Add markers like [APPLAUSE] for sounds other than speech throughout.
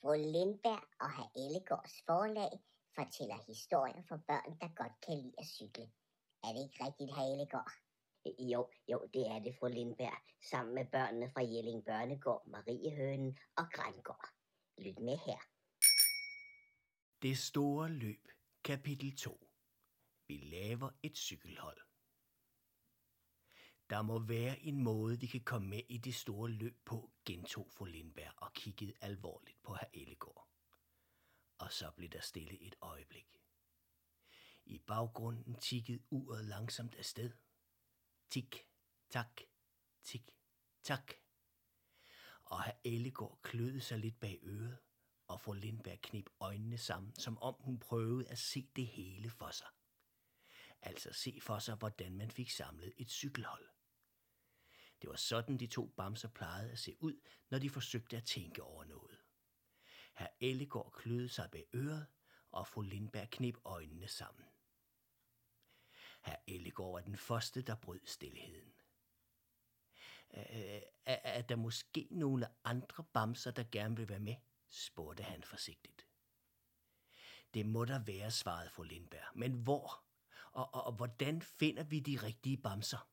Fru Lindberg og herr Ellegårds forlag fortæller historier for børn, der godt kan lide at cykle. Er det ikke rigtigt, herr Ellegård? Jo, jo, det er det, fru Lindberg, sammen med børnene fra Jelling Børnegård, Mariehønen og Grængård. Lyt med her. Det store løb, kapitel 2. Vi laver et cykelhold. Der må være en måde, vi kan komme med i det store løb på, gentog fru Lindberg og kiggede alvorligt på herr Ellegård. Og så blev der stille et øjeblik. I baggrunden tikkede uret langsomt afsted. Tik, tak, tik, tak. Og herr Ellegård kløede sig lidt bag øret, og fru Lindberg knep øjnene sammen, som om hun prøvede at se det hele for sig. Altså se for sig, hvordan man fik samlet et cykelhold. Det var sådan, de to bamser plejede at se ud, når de forsøgte at tænke over noget. Herr Ellegård kløede sig bag øret, og fru Lindberg knep øjnene sammen. Herr Ellegård var den første, der brød stillheden. Er, er der måske nogle andre bamser, der gerne vil være med? spurgte han forsigtigt. Det må der være, svarede fru Lindberg. Men hvor? Og, og, og hvordan finder vi de rigtige bamser?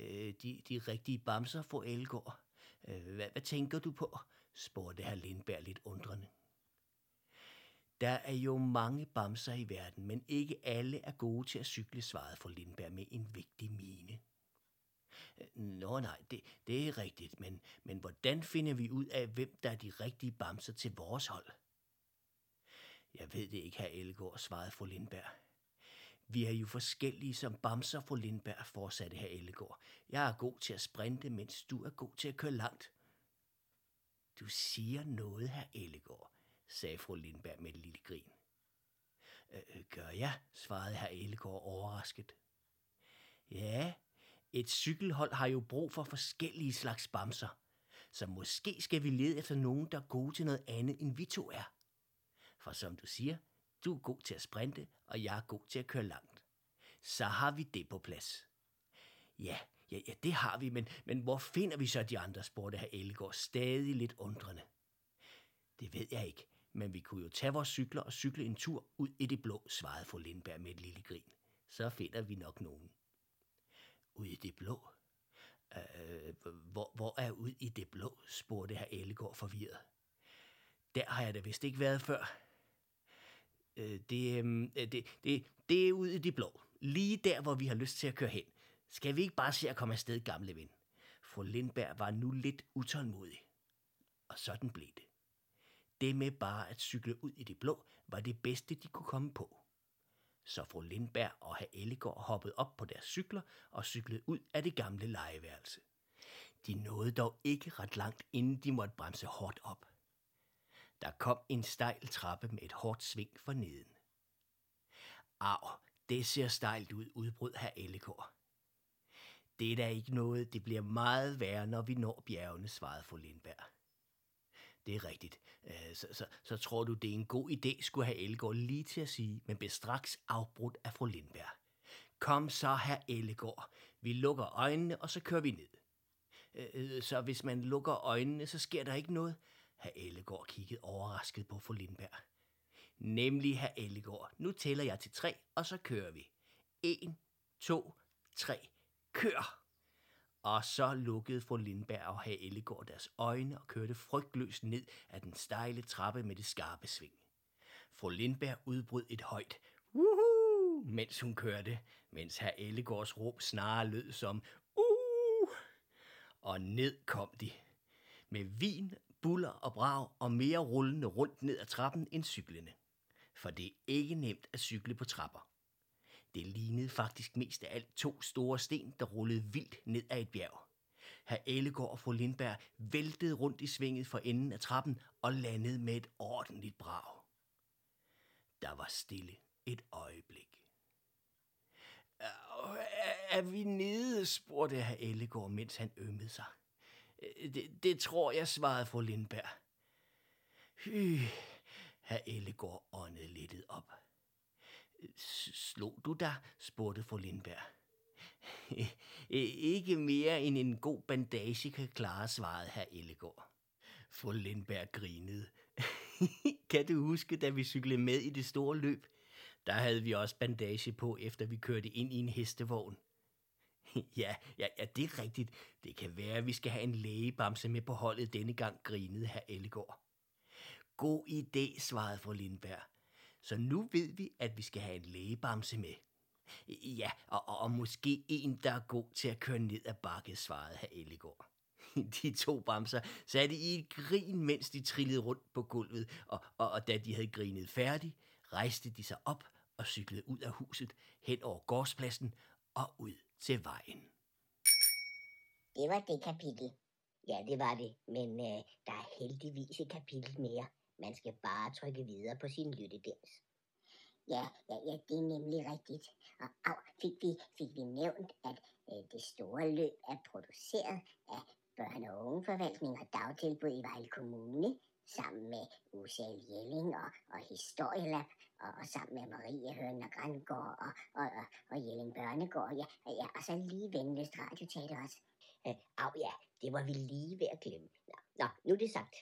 Øh, de, de rigtige bamser, fru Elgård. Øh, hvad, hvad tænker du på? spurgte herr Lindberg lidt undrende. Der er jo mange bamser i verden, men ikke alle er gode til at cykle, svarede fru Lindberg med en vigtig mine. Øh, nå nej, det, det er rigtigt, men, men hvordan finder vi ud af, hvem der er de rigtige bamser til vores hold? Jeg ved det ikke, herr Elgård, svarede fru Lindberg. Vi er jo forskellige som bamser, fru Lindberg, fortsatte herr Ellegård. Jeg er god til at sprinte, mens du er god til at køre langt. Du siger noget, herr Ellegård, sagde fru Lindberg med et lille grin. Øh, øh gør jeg, svarede herr Ellegård overrasket. Ja, et cykelhold har jo brug for forskellige slags bamser, så måske skal vi lede efter nogen, der er gode til noget andet, end vi to er. For som du siger, du er god til at sprinte, og jeg er god til at køre langt. Så har vi det på plads. Ja, ja, ja, det har vi, men, men hvor finder vi så de andre, spurgte herr Ellegaard stadig lidt undrende. Det ved jeg ikke, men vi kunne jo tage vores cykler og cykle en tur ud i det blå, svarede fru Lindberg med et lille grin. Så finder vi nok nogen. Ud i det blå? Øh, hvor, hvor er ud i det blå? spurgte herr Ellegaard forvirret. Der har jeg da vist ikke været før. Øh, det, øh, det, det, det er ud i de blå. Lige der, hvor vi har lyst til at køre hen. Skal vi ikke bare se at komme afsted, gamle ven? Fru Lindberg var nu lidt utålmodig. Og sådan blev det. Det med bare at cykle ud i det blå var det bedste, de kunne komme på. Så fru Lindberg og herr Ellegård hoppede op på deres cykler og cyklede ud af det gamle legeværelse. De nåede dog ikke ret langt, inden de måtte bremse hårdt op. Der kom en stejl trappe med et hårdt sving for neden. Arv, det ser stejlt ud, udbrød herr Ellegård. Det er da ikke noget, det bliver meget værre, når vi når bjergene, svarede fru Lindberg. Det er rigtigt. Så, så, så tror du, det er en god idé, skulle have Ellegård lige til at sige, men blev straks afbrudt af fru Lindberg. Kom så, herr Ellegård. Vi lukker øjnene, og så kører vi ned. Så hvis man lukker øjnene, så sker der ikke noget. Herr Ellegård kiggede overrasket på fru Lindberg. Nemlig, herr Ellegård. Nu tæller jeg til tre, og så kører vi. En, to, tre. Kør! Og så lukkede fru Lindberg og herr Ellegård deres øjne og kørte frygtløst ned ad den stejle trappe med det skarpe sving. Fru Lindberg udbrød et højt Woohoo! mens hun kørte, mens herr Ellegårds råb snarere lød som uhu, Og ned kom de. Med vin, buller og brag og mere rullende rundt ned ad trappen end cyklende. For det er ikke nemt at cykle på trapper. Det lignede faktisk mest af alt to store sten, der rullede vildt ned ad et bjerg. Herr Ellegård og fru Lindberg væltede rundt i svinget for enden af trappen og landede med et ordentligt brag. Der var stille et øjeblik. Er vi nede? spurgte herr Ellegård, mens han ømmede sig. Øh, det, det tror jeg, svarede fru Lindberg. Hy, herr Ellegård åndede lidt op. Slog du dig? spurgte fru Lindberg. [LAUGHS] Øh, ikke mere end en god bandage kan klare, svarede herr Ellegård. Fru Lindberg grinede. [LAUGHS] kan du huske, da vi cyklede med i det store løb? Der havde vi også bandage på, efter vi kørte ind i en hestevogn. [LAUGHS] ja, ja, ja, det er rigtigt. Det kan være, at vi skal have en lægebamse med på holdet denne gang, grinede herr Ellegård. God idé, svarede fru Lindberg. Så nu ved vi, at vi skal have en lægebamse med. Ja, og, og, og måske en, der er god til at køre ned ad bakket, svarede herr Ellegård. [LAUGHS] De to bamser satte i et grin, mens de trillede rundt på gulvet, og, og, og da de havde grinet færdig, rejste de sig op og cyklede ud af huset, hen over gårdspladsen og ud til vejen. Det var det kapitel. Ja, det var det, men øh, der er heldigvis et kapitel mere. Man skal bare trykke videre på sin lyttedans. Ja, ja, ja, det er nemlig rigtigt. Og au, fik vi, fik vi nævnt, at øh, det store løb er produceret af børne- og ungeforvaltning og dagtilbud i Vejle Kommune, sammen med UCL Jelling og, og Historielab, og, og sammen med Marie Høn og Grandgård og, og, og, og Jelling Børnegård, ja, ja, og så lige Venløst Radioteater også. Øh, au ja, det var vi lige ved at glemme. Nå, nå nu er det sagt.